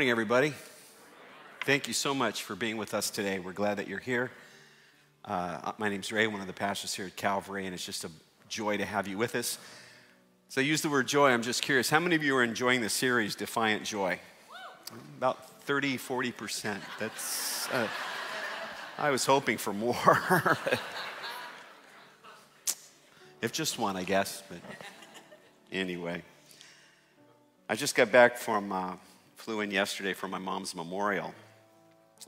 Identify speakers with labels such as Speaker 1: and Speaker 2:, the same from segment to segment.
Speaker 1: Morning, everybody. Thank you so much for being with us today. We're glad that you're here. Uh, my name's Ray, one of the pastors here at Calvary, and it's just a joy to have you with us. So I use the word joy. I'm just curious, how many of you are enjoying the series Defiant Joy? About 30, 40%. That's, uh, I was hoping for more. if just one, I guess, but anyway. I just got back from. Uh, flew in yesterday for my mom's memorial.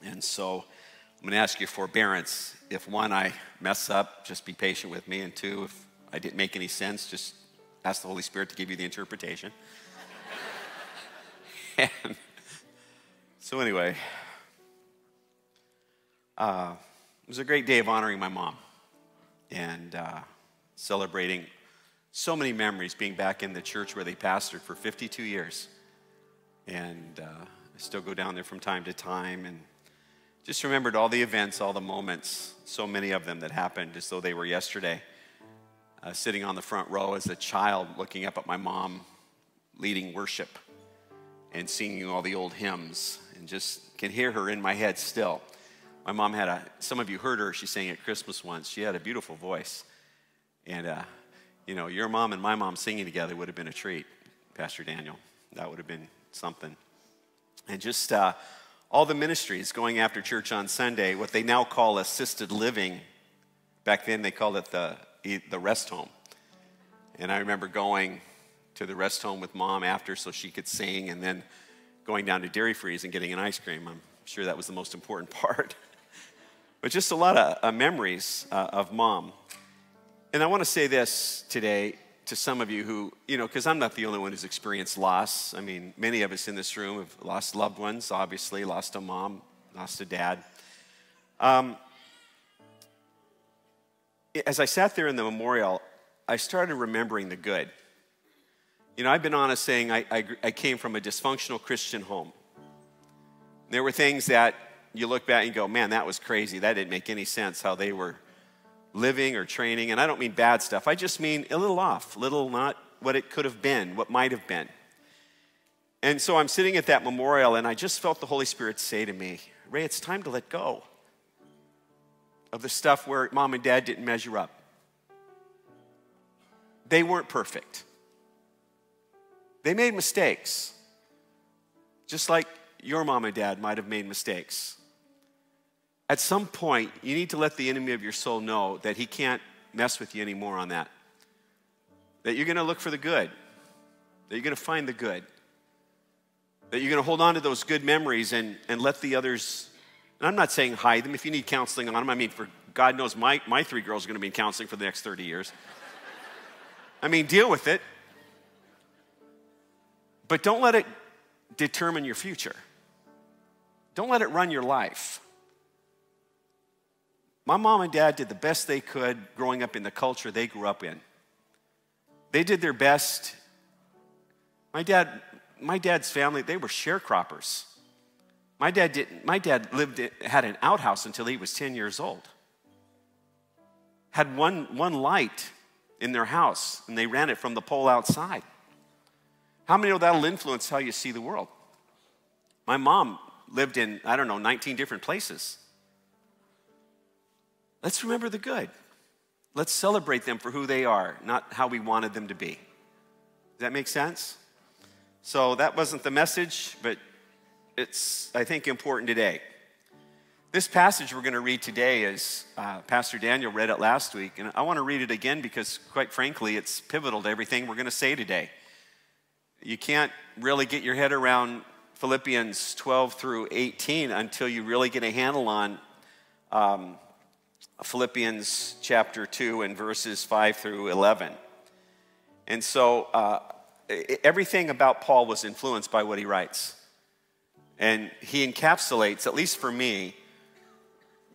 Speaker 1: And so I'm going to ask you forbearance. If one, I mess up, just be patient with me. And two, if I didn't make any sense, just ask the Holy Spirit to give you the interpretation. and so, anyway, uh, it was a great day of honoring my mom and uh, celebrating so many memories being back in the church where they pastored for 52 years. And uh, I still go down there from time to time and just remembered all the events, all the moments, so many of them that happened as though they were yesterday. Uh, sitting on the front row as a child, looking up at my mom leading worship and singing all the old hymns, and just can hear her in my head still. My mom had a, some of you heard her, she sang at Christmas once. She had a beautiful voice. And, uh, you know, your mom and my mom singing together would have been a treat, Pastor Daniel. That would have been something. And just uh, all the ministries going after church on Sunday, what they now call assisted living. Back then, they called it the, the rest home. And I remember going to the rest home with mom after so she could sing, and then going down to Dairy Freeze and getting an ice cream. I'm sure that was the most important part. but just a lot of uh, memories uh, of mom. And I want to say this today to some of you who, you know, because I'm not the only one who's experienced loss. I mean, many of us in this room have lost loved ones, obviously, lost a mom, lost a dad. Um, as I sat there in the memorial, I started remembering the good. You know, I've been honest saying I, I, I came from a dysfunctional Christian home. There were things that you look back and go, man, that was crazy. That didn't make any sense how they were living or training, and I don't mean bad stuff, I just mean a little off, little not what it could have been, what might have been. And so I'm sitting at that memorial, and I just felt the Holy Spirit say to me, Ray, it's time to let go of the stuff where mom and dad didn't measure up. They weren't perfect, they made mistakes, just like your mom and dad might have made mistakes. At some point, you need to let the enemy of your soul know that he can't mess with you anymore on that. That you're going to look for the good, that you're going to find the good, that you're going to hold on to those good memories and, and let the others. And I'm not saying hide them. If you need counseling on them, I mean, for God knows my, my three girls are going to be in counseling for the next 30 years. I mean, deal with it. But don't let it determine your future. Don't let it run your life. My mom and dad did the best they could growing up in the culture they grew up in. They did their best. My dad, my dad's family, they were sharecroppers. My dad didn't, my dad lived had an outhouse until he was 10 years old. Had one, one light in their house, and they ran it from the pole outside. How many know that'll influence how you see the world? My mom lived in, I don't know, 19 different places. Let's remember the good. Let's celebrate them for who they are, not how we wanted them to be. Does that make sense? So that wasn't the message, but it's, I think, important today. This passage we're going to read today is uh, Pastor Daniel read it last week, and I want to read it again because, quite frankly, it's pivotal to everything we're going to say today. You can't really get your head around Philippians 12 through 18 until you really get a handle on um, Philippians chapter 2 and verses 5 through 11. And so uh, everything about Paul was influenced by what he writes. And he encapsulates, at least for me,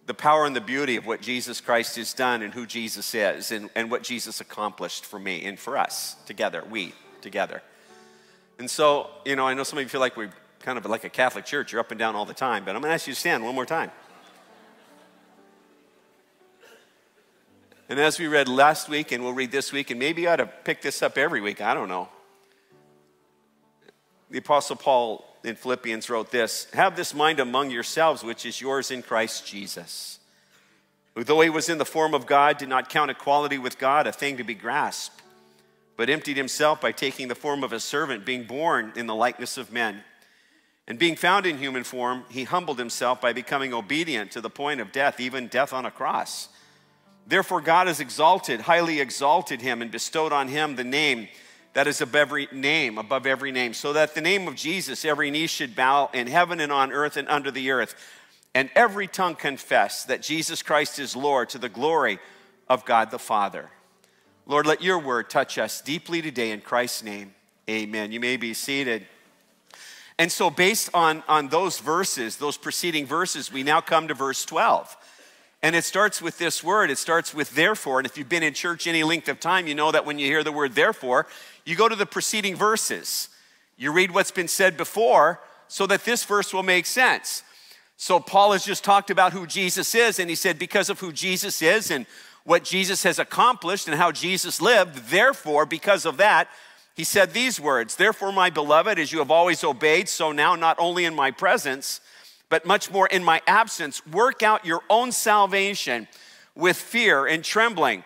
Speaker 1: the power and the beauty of what Jesus Christ has done and who Jesus is and, and what Jesus accomplished for me and for us together, we together. And so, you know, I know some of you feel like we're kind of like a Catholic church, you're up and down all the time, but I'm going to ask you to stand one more time. And as we read last week, and we'll read this week, and maybe you ought to pick this up every week, I don't know. The Apostle Paul in Philippians wrote this Have this mind among yourselves, which is yours in Christ Jesus, who, though he was in the form of God, did not count equality with God a thing to be grasped, but emptied himself by taking the form of a servant, being born in the likeness of men. And being found in human form, he humbled himself by becoming obedient to the point of death, even death on a cross. Therefore, God has exalted, highly exalted him, and bestowed on him the name that is above every name, above every name, so that the name of Jesus, every knee should bow in heaven and on earth and under the earth, and every tongue confess that Jesus Christ is Lord to the glory of God the Father. Lord, let your word touch us deeply today in Christ's name. Amen. You may be seated. And so, based on, on those verses, those preceding verses, we now come to verse 12. And it starts with this word. It starts with therefore. And if you've been in church any length of time, you know that when you hear the word therefore, you go to the preceding verses. You read what's been said before so that this verse will make sense. So, Paul has just talked about who Jesus is, and he said, because of who Jesus is and what Jesus has accomplished and how Jesus lived, therefore, because of that, he said these words Therefore, my beloved, as you have always obeyed, so now, not only in my presence, but much more in my absence, work out your own salvation with fear and trembling.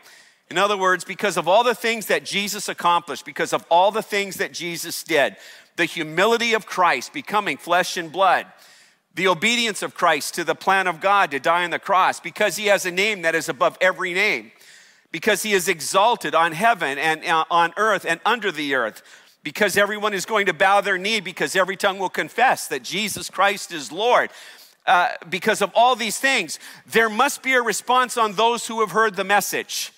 Speaker 1: In other words, because of all the things that Jesus accomplished, because of all the things that Jesus did, the humility of Christ becoming flesh and blood, the obedience of Christ to the plan of God to die on the cross, because he has a name that is above every name because he is exalted on heaven and uh, on earth and under the earth, because everyone is going to bow their knee, because every tongue will confess that Jesus Christ is Lord. Uh, because of all these things, there must be a response on those who have heard the message.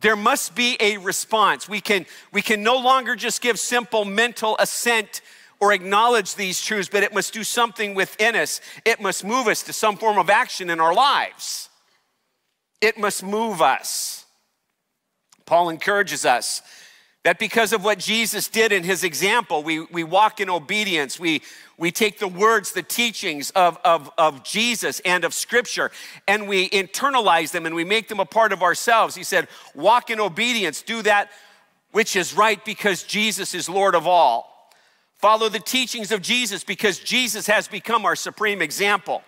Speaker 1: There must be a response. We can, we can no longer just give simple mental assent or acknowledge these truths, but it must do something within us. It must move us to some form of action in our lives it must move us. Paul encourages us that because of what Jesus did in his example, we, we walk in obedience. We, we take the words, the teachings of, of, of Jesus and of Scripture, and we internalize them and we make them a part of ourselves. He said, Walk in obedience, do that which is right because Jesus is Lord of all. Follow the teachings of Jesus because Jesus has become our supreme example.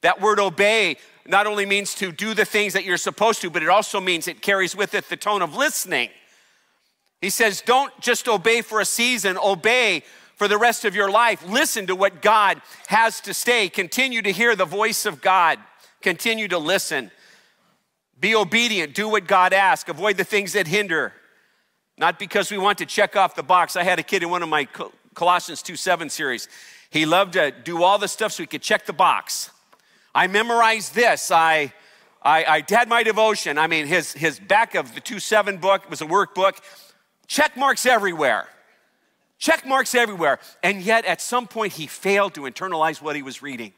Speaker 1: That word obey not only means to do the things that you're supposed to, but it also means it carries with it the tone of listening. He says, don't just obey for a season, obey for the rest of your life. Listen to what God has to say. Continue to hear the voice of God. Continue to listen. Be obedient. Do what God asks. Avoid the things that hinder. Not because we want to check off the box. I had a kid in one of my Colossians 2 7 series. He loved to do all the stuff so he could check the box. I memorized this. I, I, I had my devotion. I mean, his, his back of the 2 7 book was a workbook. Check marks everywhere. Check marks everywhere. And yet, at some point, he failed to internalize what he was reading.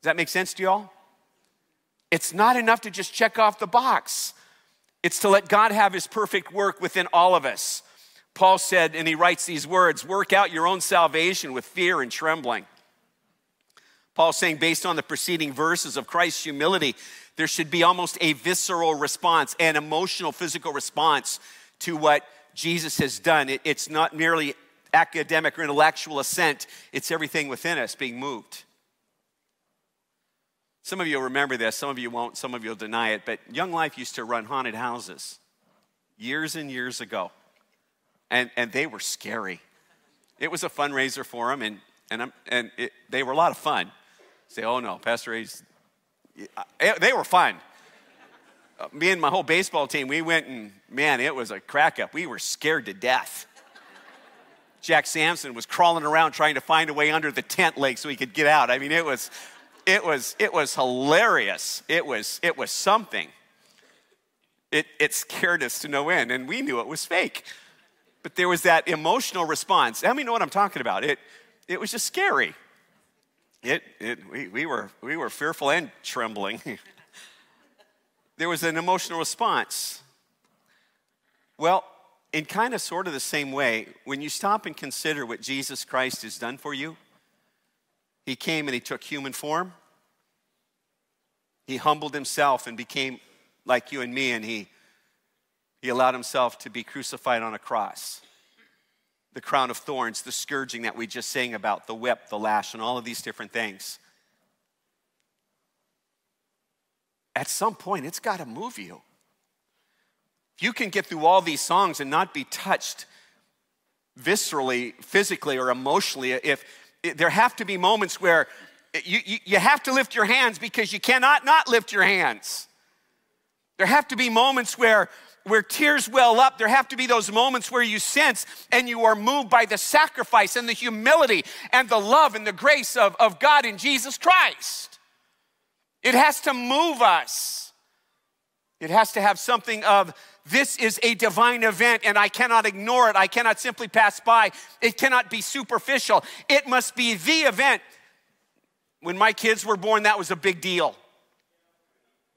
Speaker 1: Does that make sense to y'all? It's not enough to just check off the box, it's to let God have his perfect work within all of us. Paul said, and he writes these words work out your own salvation with fear and trembling. Paul's saying, based on the preceding verses of Christ's humility, there should be almost a visceral response, an emotional, physical response to what Jesus has done. It, it's not merely academic or intellectual assent, it's everything within us being moved. Some of you will remember this, some of you won't, some of you will deny it, but Young Life used to run haunted houses years and years ago. And, and they were scary. It was a fundraiser for them, and, and, and it, they were a lot of fun say, oh no, Pastor A's, they were fun. Uh, me and my whole baseball team, we went and man, it was a crack up. We were scared to death. Jack Sampson was crawling around trying to find a way under the tent leg so he could get out. I mean, it was, it was, it was hilarious. It was, it was something. It, it scared us to no end, and we knew it was fake. But there was that emotional response. How many know what I'm talking about? It, it was just scary it, it, we, we, were, we were fearful and trembling. there was an emotional response. Well, in kind of sort of the same way, when you stop and consider what Jesus Christ has done for you, he came and he took human form. He humbled himself and became like you and me, and he, he allowed himself to be crucified on a cross. the crown of thorns, the scourging that we just sang about, the whip, the lash, and all of these different things. At some point, it's got to move you. If you can get through all these songs and not be touched viscerally, physically, or emotionally, if there have to be moments where you, you, you have to lift your hands because you cannot not lift your hands. There have to be moments where where tears well up, there have to be those moments where you sense and you are moved by the sacrifice and the humility and the love and the grace of, of God in Jesus Christ. It has to move us. It has to have something of this is a divine event and I cannot ignore it. I cannot simply pass by. It cannot be superficial. It must be the event. When my kids were born, that was a big deal.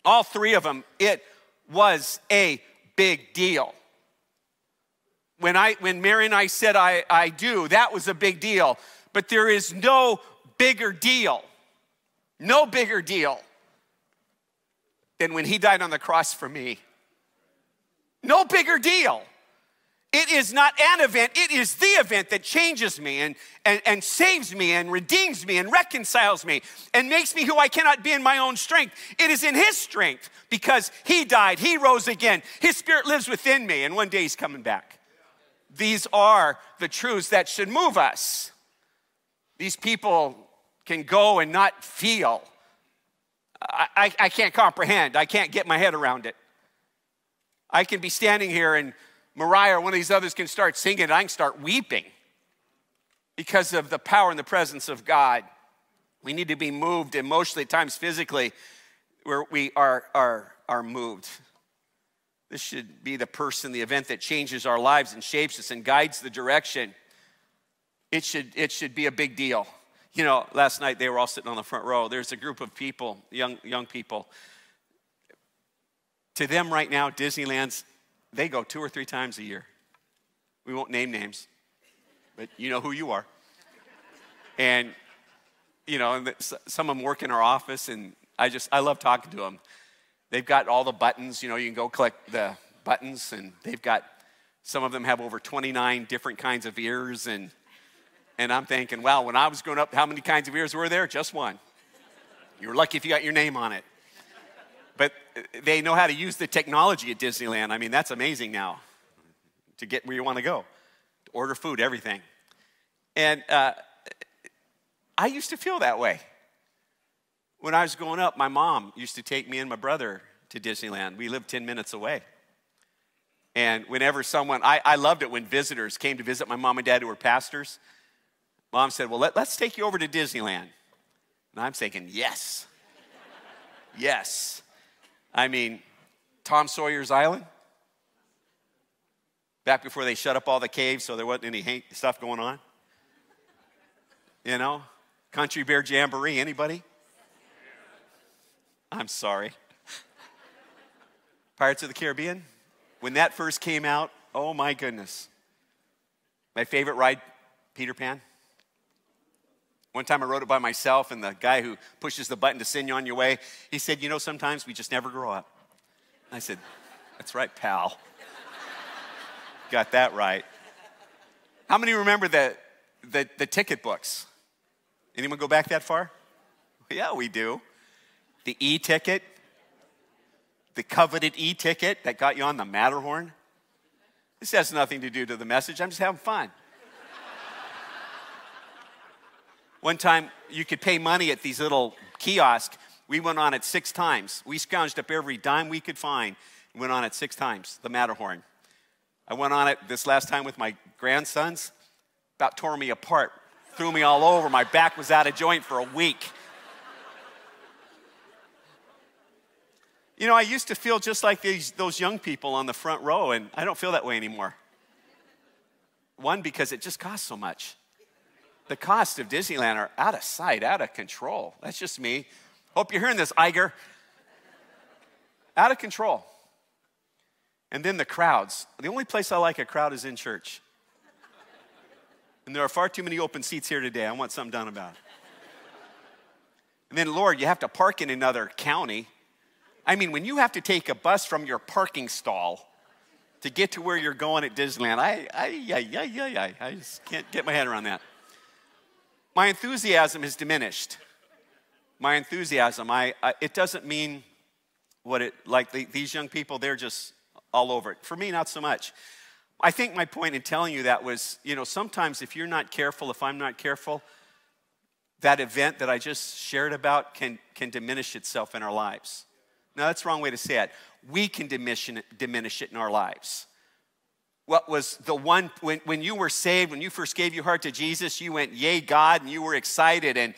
Speaker 1: All three of them, it was a big deal. When, I, when Mary and I said I, I do, that was a big deal. But there is no bigger deal, no bigger deal than when he died on the cross for me. No bigger deal. It is not an event, it is the event that changes me and, and, and saves me and redeems me and reconciles me and makes me who I cannot be in my own strength. It is in His strength because He died, He rose again. His Spirit lives within me, and one day He's coming back. These are the truths that should move us. These people can go and not feel. I, I, can't comprehend, I can't get my head around it. I can be standing here and Mariah or one of these others can start singing, and I can start weeping because of the power and the presence of God. We need to be moved emotionally, at times physically, where we are, are, are moved. This should be the person, the event that changes our lives and shapes us and guides the direction. It should, it should be a big deal. You know, last night they were all sitting on the front row. There's a group of people, young, young people. To them, right now, Disneyland's they go two or three times a year. We won't name names, but you know who you are. And, you know, and some of them work in our office, and I just, I love talking to them. They've got all the buttons, you know, you can go collect the buttons, and they've got, some of them have over 29 different kinds of ears, and, and I'm thinking, wow, when I was growing up, how many kinds of ears were there? Just one. You were lucky if you got your name on it but they know how to use the technology at Disneyland. I mean, that's amazing now to get where you want to go, to order food, everything. And uh, I used to feel that way. When I was growing up, my mom used to take me and my brother to Disneyland. We lived 10 minutes away. And whenever someone, I, I loved it when visitors came to visit my mom and dad who were pastors. Mom said, Well, let, let's take you over to Disneyland. And I'm thinking, Yes. yes. I mean, Tom Sawyer's Island, back before they shut up all the caves so there wasn't any stuff going on. You know, Country Bear Jamboree, anybody? I'm sorry. Pirates of the Caribbean, when that first came out, oh my goodness. My favorite ride, Peter Pan. One time I wrote it by myself, and the guy who pushes the button to send you on your way, he said, You know, sometimes we just never grow up. I said, That's right, pal. Got that right. How many remember the, the, the ticket books? Anyone go back that far? Yeah, we do. The e ticket, the coveted e ticket that got you on the Matterhorn. This has nothing to do to the message. I'm just having fun. One time you could pay money at these little kiosks. We went on it six times. We scrounged up every dime we could find and went on it six times, the Matterhorn. I went on it this last time with my grandsons, about tore me apart, threw me all over. My back was out of joint for a week. You know, I used to feel just like these, those young people on the front row, and I don't feel that way anymore. One, because it just costs so much the costs of Disneyland are out of sight, out of control. That's just me. Hope you're hearing this, Iger. Out of control. And then the crowds. The only place I like a crowd is in church. And there are far too many open seats here today. I want something done about it. And then, Lord, you have to park in another county. I mean, when you have to take a bus from your parking stall to get to where you're going at Disneyland. I, I, I, I, I, I just can't get my head around that. My enthusiasm is diminished. My enthusiasm, I, I it doesn't mean what it, like the, these young people, they're just all over it. For me, not so much. I think my point in telling you that was, you know, sometimes if you're not careful, if I'm not careful, that event that I just shared about can, can diminish itself in our lives. Now, that's the wrong way to say it. We can diminish diminish it in our lives. What was the one, when, when you were saved, when you first gave your heart to Jesus, you went, Yay, God, and you were excited and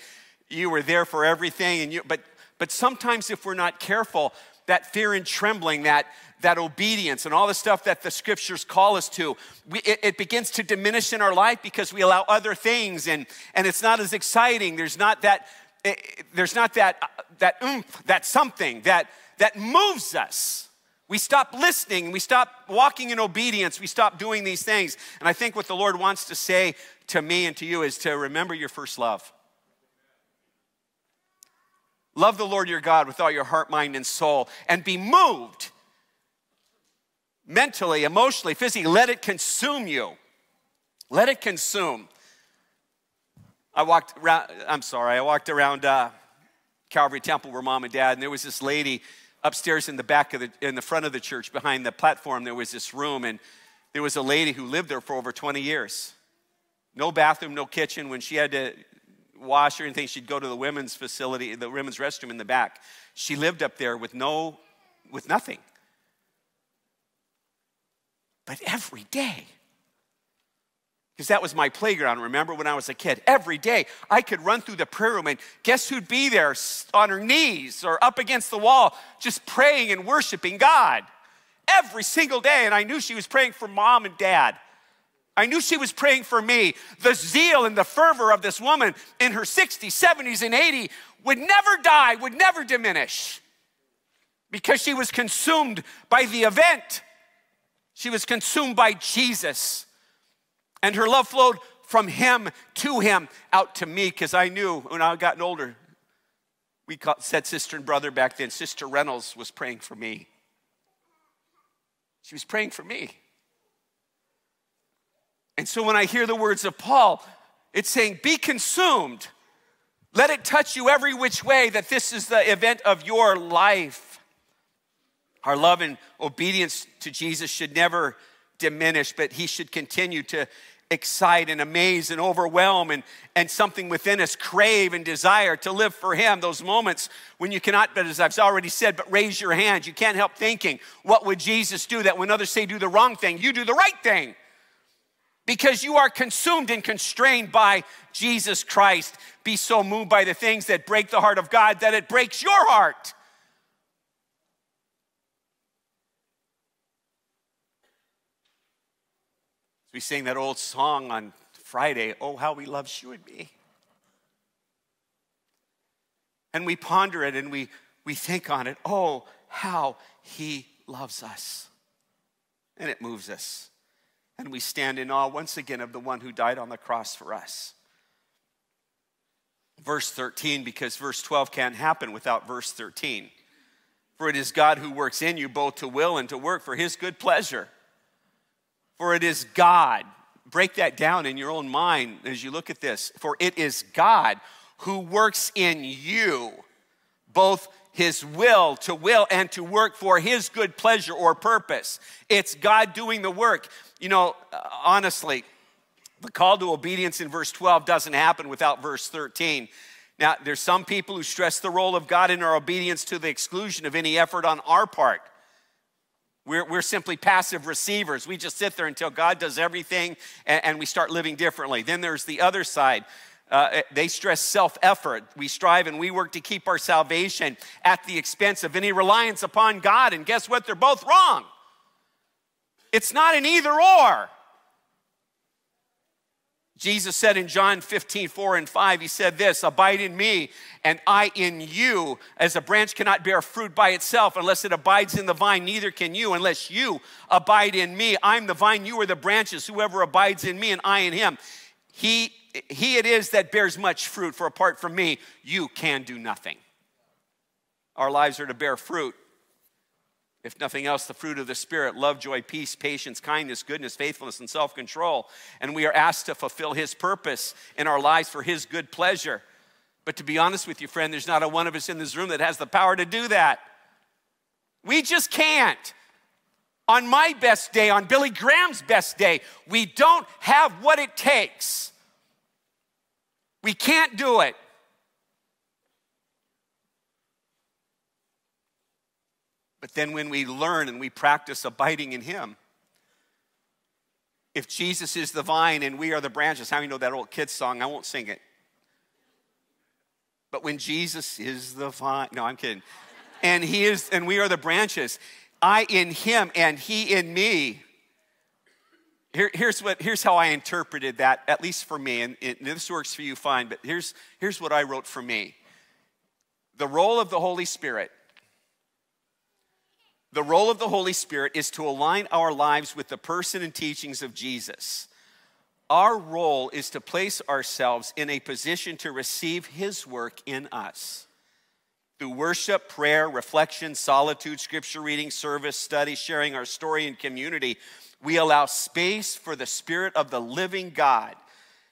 Speaker 1: you were there for everything. And you, but, but sometimes, if we're not careful, that fear and trembling, that, that obedience, and all the stuff that the scriptures call us to, we, it, it, begins to diminish in our life because we allow other things and, and it's not as exciting. There's not that, it, eh, there's not that, that oomph, that something that, that moves us. We stop listening, we stop walking in obedience, we stop doing these things. And I think what the Lord wants to say to me and to you is to remember your first love. Love the Lord your God with all your heart, mind, and soul, and be moved mentally, emotionally, physically. Let it consume you. Let it consume. I walked around, I'm sorry, I walked around uh, Calvary Temple where mom and dad, and there was this lady upstairs in the back of the, in the front of the church behind the platform. There was this room, and there was a lady who lived there for over 20 years. No bathroom, no kitchen. When she had to wash or anything, she'd go to the women's facility, the women's restroom in the back. She lived up there with no, with nothing. But every day, because that was my playground, remember when I was a kid? Every day I could run through the prayer room and guess who'd be there on her knees or up against the wall just praying and worshiping God every single day. And I knew she was praying for mom and dad. I knew she was praying for me. The zeal and the fervor of this woman in her 60s, 70s, and 80 would never die, would never diminish because she was consumed by the event. She was consumed by Jesus. And her love flowed from him to him out to me because I knew when I gotten older, we said sister and brother back then, Sister Reynolds was praying for me. She was praying for me. And so when I hear the words of Paul, it's saying, Be consumed. Let it touch you every which way, that this is the event of your life. Our love and obedience to Jesus should never diminish, but he should continue to excite and amaze and overwhelm and, and something within us crave and desire to live for him those moments when you cannot but as i've already said but raise your hand you can't help thinking what would jesus do that when others say do the wrong thing you do the right thing because you are consumed and constrained by Jesus Christ. Be so moved by the things that break the heart of God that it breaks your heart. We sing that old song on Friday, Oh, how he loves you and me. And we ponder it and we, we think on it, Oh, how he loves us. And it moves us and we stand in awe once again of the one who died on the cross for us. Verse 13, because verse 12 can't happen without verse 13. For it is God who works in you both to will and to work for his good pleasure. For it is God, break that down in your own mind as you look at this. For it is God who works in you both his will to will and to work for his good pleasure or purpose. It's God doing the work. You know, uh, honestly, the call to obedience in verse 12 doesn't happen without verse 13. Now, there's some people who stress the role of God in our obedience to the exclusion of any effort on our part. We're, we're simply passive receivers. We just sit there until God does everything and, and we start living differently. Then there's the other side. Uh, they stress self effort. We strive and we work to keep our salvation at the expense of any reliance upon God. And guess what? They're both wrong. It's not an either or. Jesus said in John 15, 4 and 5, He said this Abide in me, and I in you. As a branch cannot bear fruit by itself unless it abides in the vine, neither can you unless you abide in me. I'm the vine, you are the branches. Whoever abides in me, and I in him, he, he it is that bears much fruit, for apart from me, you can do nothing. Our lives are to bear fruit If nothing else, the fruit of the Spirit love, joy, peace, patience, kindness, goodness, faithfulness, and self control. And we are asked to fulfill His purpose in our lives for His good pleasure. But to be honest with you, friend, there's not a one of us in this room that has the power to do that. We just can't. On my best day, on Billy Graham's best day, we don't have what it takes. We can't do it. But then when we learn and we practice abiding in Him, if Jesus is the vine and we are the branches, how many know that old kids song? I won't sing it. But when Jesus is the vine, no, I'm kidding. And He is, and we are the branches. I in Him and He in me. Here, here's, what, here's how I interpreted that, at least for me, and, and this works for you fine, but here's, here's what I wrote for me. The role of the Holy Spirit the role of the Holy Spirit is to align our lives with the person and teachings of Jesus. Our role is to place ourselves in a position to receive His work in us. Through worship, prayer, reflection, solitude, scripture reading, service, study, sharing our story, and community, we allow space for the Spirit of the living God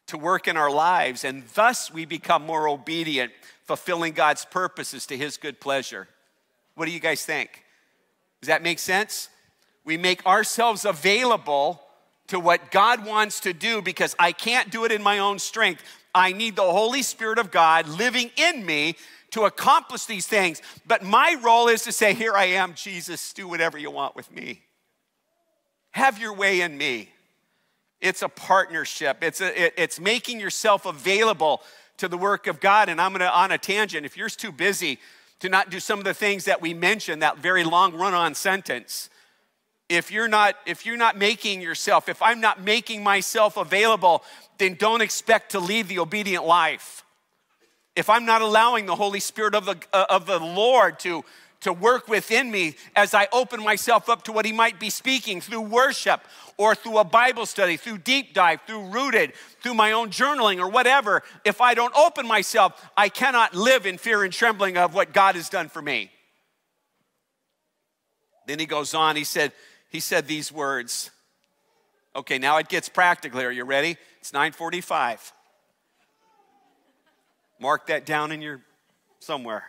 Speaker 1: to work in our lives, and thus we become more obedient, fulfilling God's purposes to His good pleasure. What do you guys think? Does that make sense? We make ourselves available to what God wants to do because I can't do it in my own strength. I need the Holy Spirit of God living in me to accomplish these things. But my role is to say, Here I am, Jesus, do whatever you want with me. Have your way in me. It's a partnership, it's, a, it, it's making yourself available to the work of God. And I'm gonna, on a tangent, if you're too busy, to not do some of the things that we mentioned, that very long run on sentence. If you're not if you're not making yourself, if I'm not making myself available, then don't expect to lead the obedient life. If I'm not allowing the Holy Spirit of the, uh, of the Lord to, to work within me as I open myself up to what He might be speaking through worship or through a Bible study, through deep dive, through rooted, through my own journaling or whatever, if I don't open myself, I cannot live in fear and trembling of what God has done for me. Then he goes on, he said, he said these words. Okay, now it gets practical. Are you ready? It's 945. Mark that down in your somewhere.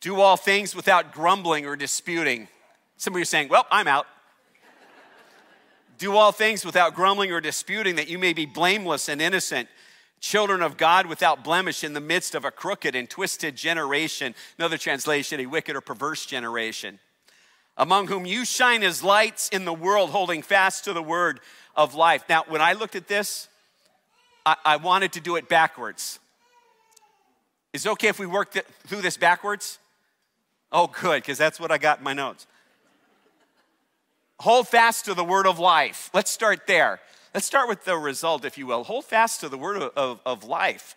Speaker 1: Do all things without grumbling or disputing. Some of you are saying, Well, I'm out. Do all things without grumbling or disputing, that you may be blameless and innocent, children of God without blemish in the midst of a crooked and twisted generation. Another translation, a wicked or perverse generation, among whom you shine as lights in the world, holding fast to the word of life. Now, when I looked at this, I, I wanted to do it backwards. Is it okay if we work th- through this backwards? Oh, good, because that's what I got in my notes hold fast to the word of life. Let's start there. Let's start with the result, if you will. Hold fast to the word of, of, life,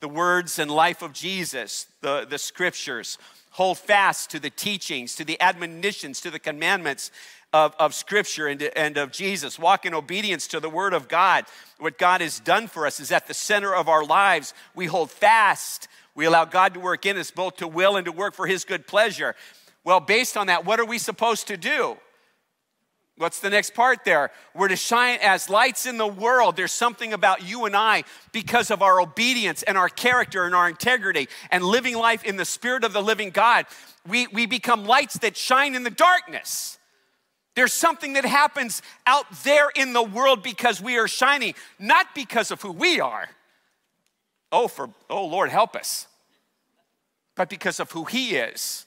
Speaker 1: the words and life of Jesus, the, the scriptures. Hold fast to the teachings, to the admonitions, to the commandments of, of Scripture and, and of Jesus. Walk in obedience to the Word of God. What God has done for us is at the center of our lives. We hold fast. We allow God to work in us both to will and to work for His good pleasure. Well, based on that, what are we supposed to do? What's the next part there? We're to shine as lights in the world. There's something about you and I because of our obedience and our character and our integrity and living life in the spirit of the living God. We, we become lights that shine in the darkness. There's something that happens out there in the world because we are shining, not because of who we are. Oh, for oh Lord, help us. But because of who He is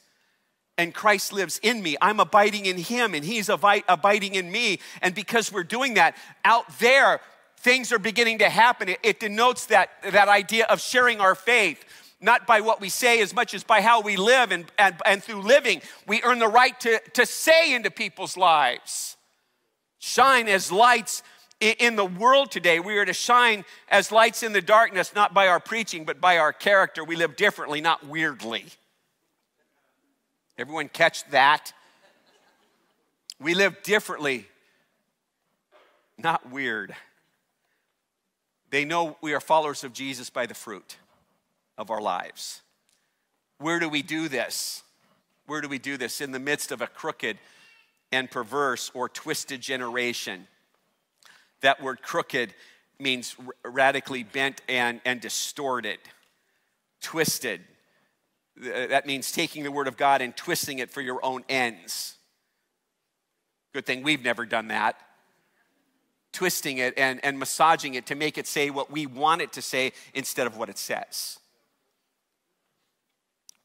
Speaker 1: and Christ lives in me. I'm abiding in him and he's abiding in me. And because we're doing that, out there, things are beginning to happen. It, it, denotes that, that idea of sharing our faith, not by what we say as much as by how we live. And, and, and through living, we earn the right to, to say into people's lives. Shine as lights in the world today. We are to shine as lights in the darkness, not by our preaching, but by our character. We live differently, not weirdly. Everyone catch that? We live differently, not weird. They know we are followers of Jesus by the fruit of our lives. Where do we do this? Where do we do this? In the midst of a crooked and perverse or twisted generation. That word crooked means radically bent and, and distorted, twisted. That means taking the word of God and twisting it for your own ends. Good thing we've never done that. Twisting it and, and massaging it to make it say what we want it to say instead of what it says.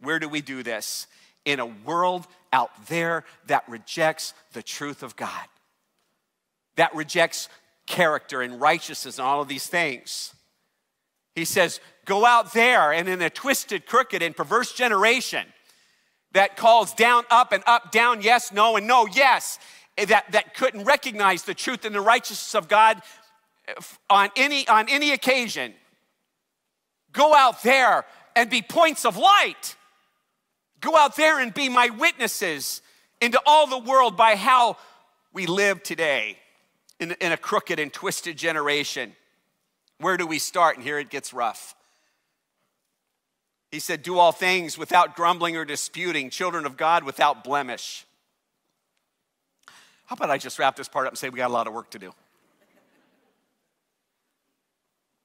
Speaker 1: Where do we do this? In a world out there that rejects the truth of God, that rejects character and righteousness and all of these things. He says, Go out there and in a twisted, crooked, and perverse generation that calls down, up, and up, down, yes, no, and no, yes, eh, that, that couldn't recognize the truth and the righteousness of God eh, on any, on any occasion. Go out there and be points of light. Go out there and be my witnesses into all the world by how we live today in, in a crooked and twisted generation. Where do we start? And here it gets rough. He said, Do all things without grumbling or disputing, children of God without blemish. How about I just wrap this part up and say we got a lot of work to do?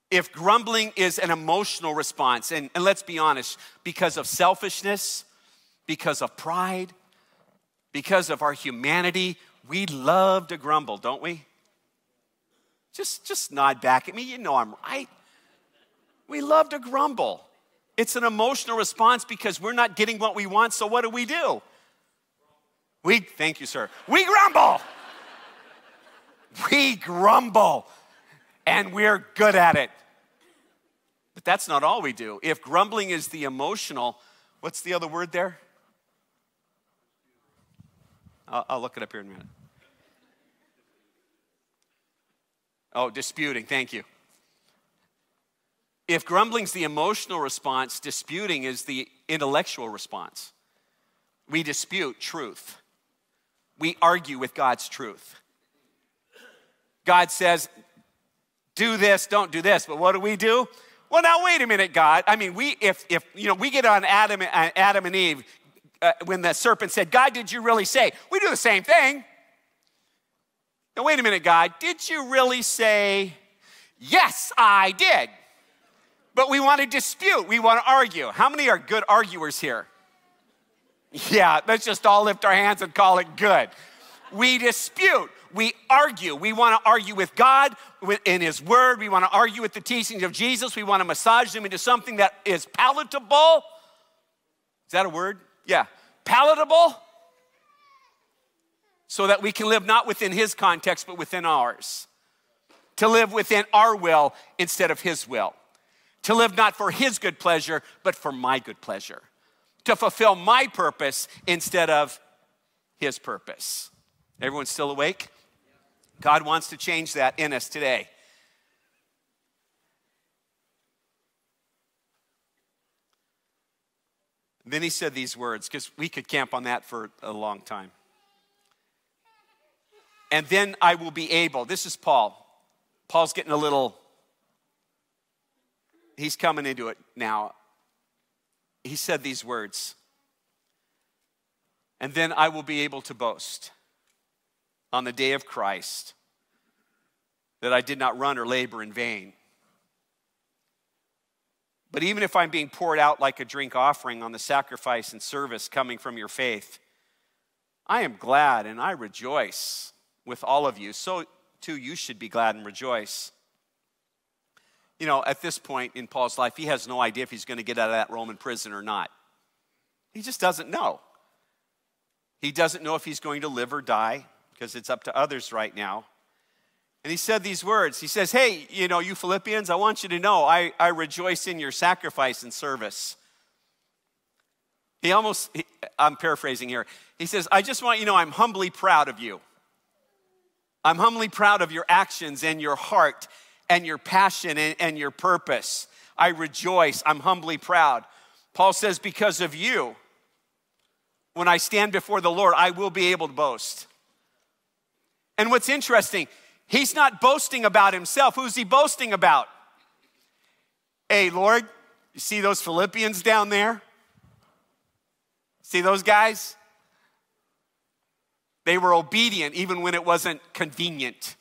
Speaker 1: If grumbling is an emotional response, and, and let's be honest, because of selfishness, because of pride, because of our humanity, we love to grumble, don't we? Just, just nod back at me. You know I'm right. We love to grumble. It's an emotional response because we're not getting what we want, so what do we do? We, thank you, sir. We grumble. we grumble, and we're good at it. But that's not all we do. If grumbling is the emotional, what's the other word there? I'll, I'll look it up here in a minute. Oh, disputing, thank you. If grumbling's the emotional response, disputing is the intellectual response. We dispute truth. We argue with God's truth. God says, do this, don't do this. But what do we do? Well, now wait a minute, God. I mean, we if if you know we get on Adam uh, Adam and Eve uh, when the serpent said, God, did you really say? We do the same thing. Now, wait a minute, God, did you really say, Yes, I did? But we want to dispute, we want to argue. How many are good arguers here? Yeah, let's just all lift our hands and call it good. We dispute, we argue. We want to argue with God in His Word. We want to argue with the teachings of Jesus. We want to massage them into something that is palatable. Is that a word? Yeah, palatable so that we can live not within his context, but within ours. To live within our will instead of his will. To live not for his good pleasure, but for my good pleasure. To fulfill my purpose instead of his purpose. Everyone still awake? God wants to change that in us today. Then he said these words, because we could camp on that for a long time. And then I will be able, this is Paul. Paul's getting a little, he's coming into it now. He said these words, and then I will be able to boast on the day of Christ that I did not run or labor in vain. But even if I'm being poured out like a drink offering on the sacrifice and service coming from your faith, I am glad and I rejoice with all of you. So too, you should be glad and rejoice. You know, at this point in Paul's life, he has no idea if he's going to get out of that Roman prison or not. He just doesn't know. He doesn't know if he's going to live or die because it's up to others right now. And he said these words. He says, Hey, you know, you Philippians, I want you to know I, I rejoice in your sacrifice and service. He almost, he, I'm paraphrasing here. He says, I just want you to know I'm humbly proud of you. I'm humbly proud of your actions and your heart and your passion and, and your purpose. I rejoice. I'm humbly proud. Paul says, Because of you, when I stand before the Lord, I will be able to boast. And what's interesting, He's not boasting about himself. Who's he boasting about? Hey, Lord, you see those Philippians down there? See those guys? They were obedient even when it wasn't convenient.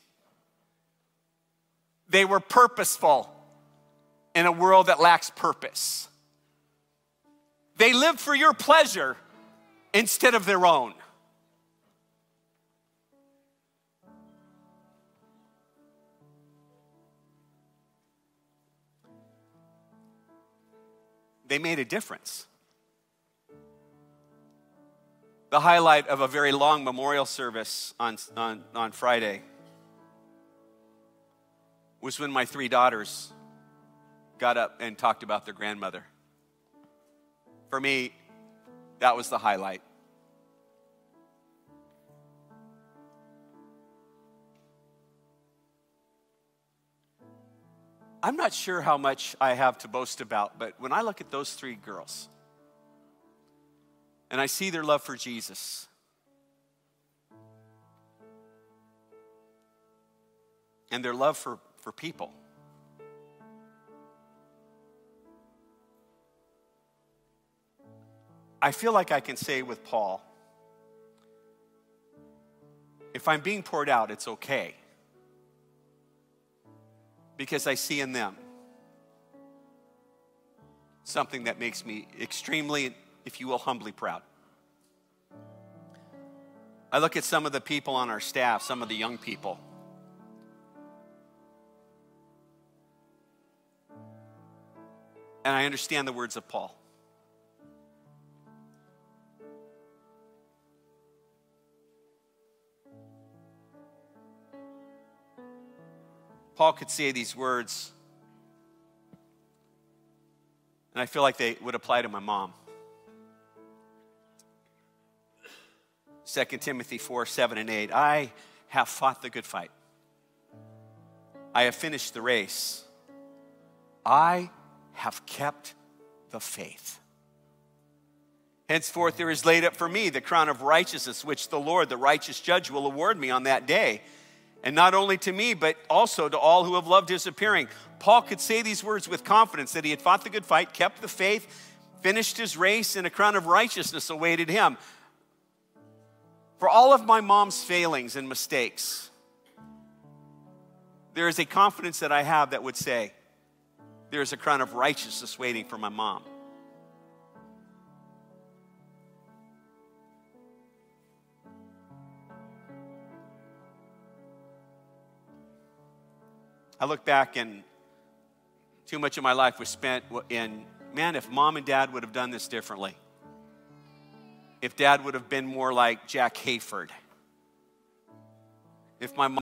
Speaker 1: They were purposeful in a world that lacks purpose. They lived for your pleasure instead of their own. They made a difference. The highlight of a very long memorial service on, on, on Friday was when my three daughters got up and talked about their grandmother. For me, that was the highlight. I'm not sure how much I have to boast about, but when I look at those three girls and I see their love for Jesus, and their love for, for people. I feel like I can say with Paul if I'm being poured out, it's okay. Because I see in them something that makes me extremely, if you will, humbly proud. I look at some of the people on our staff, some of the young people. And I understand the words of Paul. Paul could say these words, and I feel like they would apply to my mom. 2 Timothy 4 7 and 8. I have fought the good fight. I have finished the race. I have kept the faith. Henceforth, there is laid up for me the crown of righteousness, which the Lord, the righteous judge, will award me on that day and not only to me, but also to all who have loved his appearing. Paul could say these words with confidence that he had fought the good fight, kept the faith, finished his race, and a crown of righteousness awaited him. For all of my mom's failings and mistakes, there is a confidence that I have that would say, there is a crown of righteousness waiting for my mom. I look back and too much of my life was spent in, man, if mom and dad would have done this differently. If dad would have been more like Jack Hayford. If my mom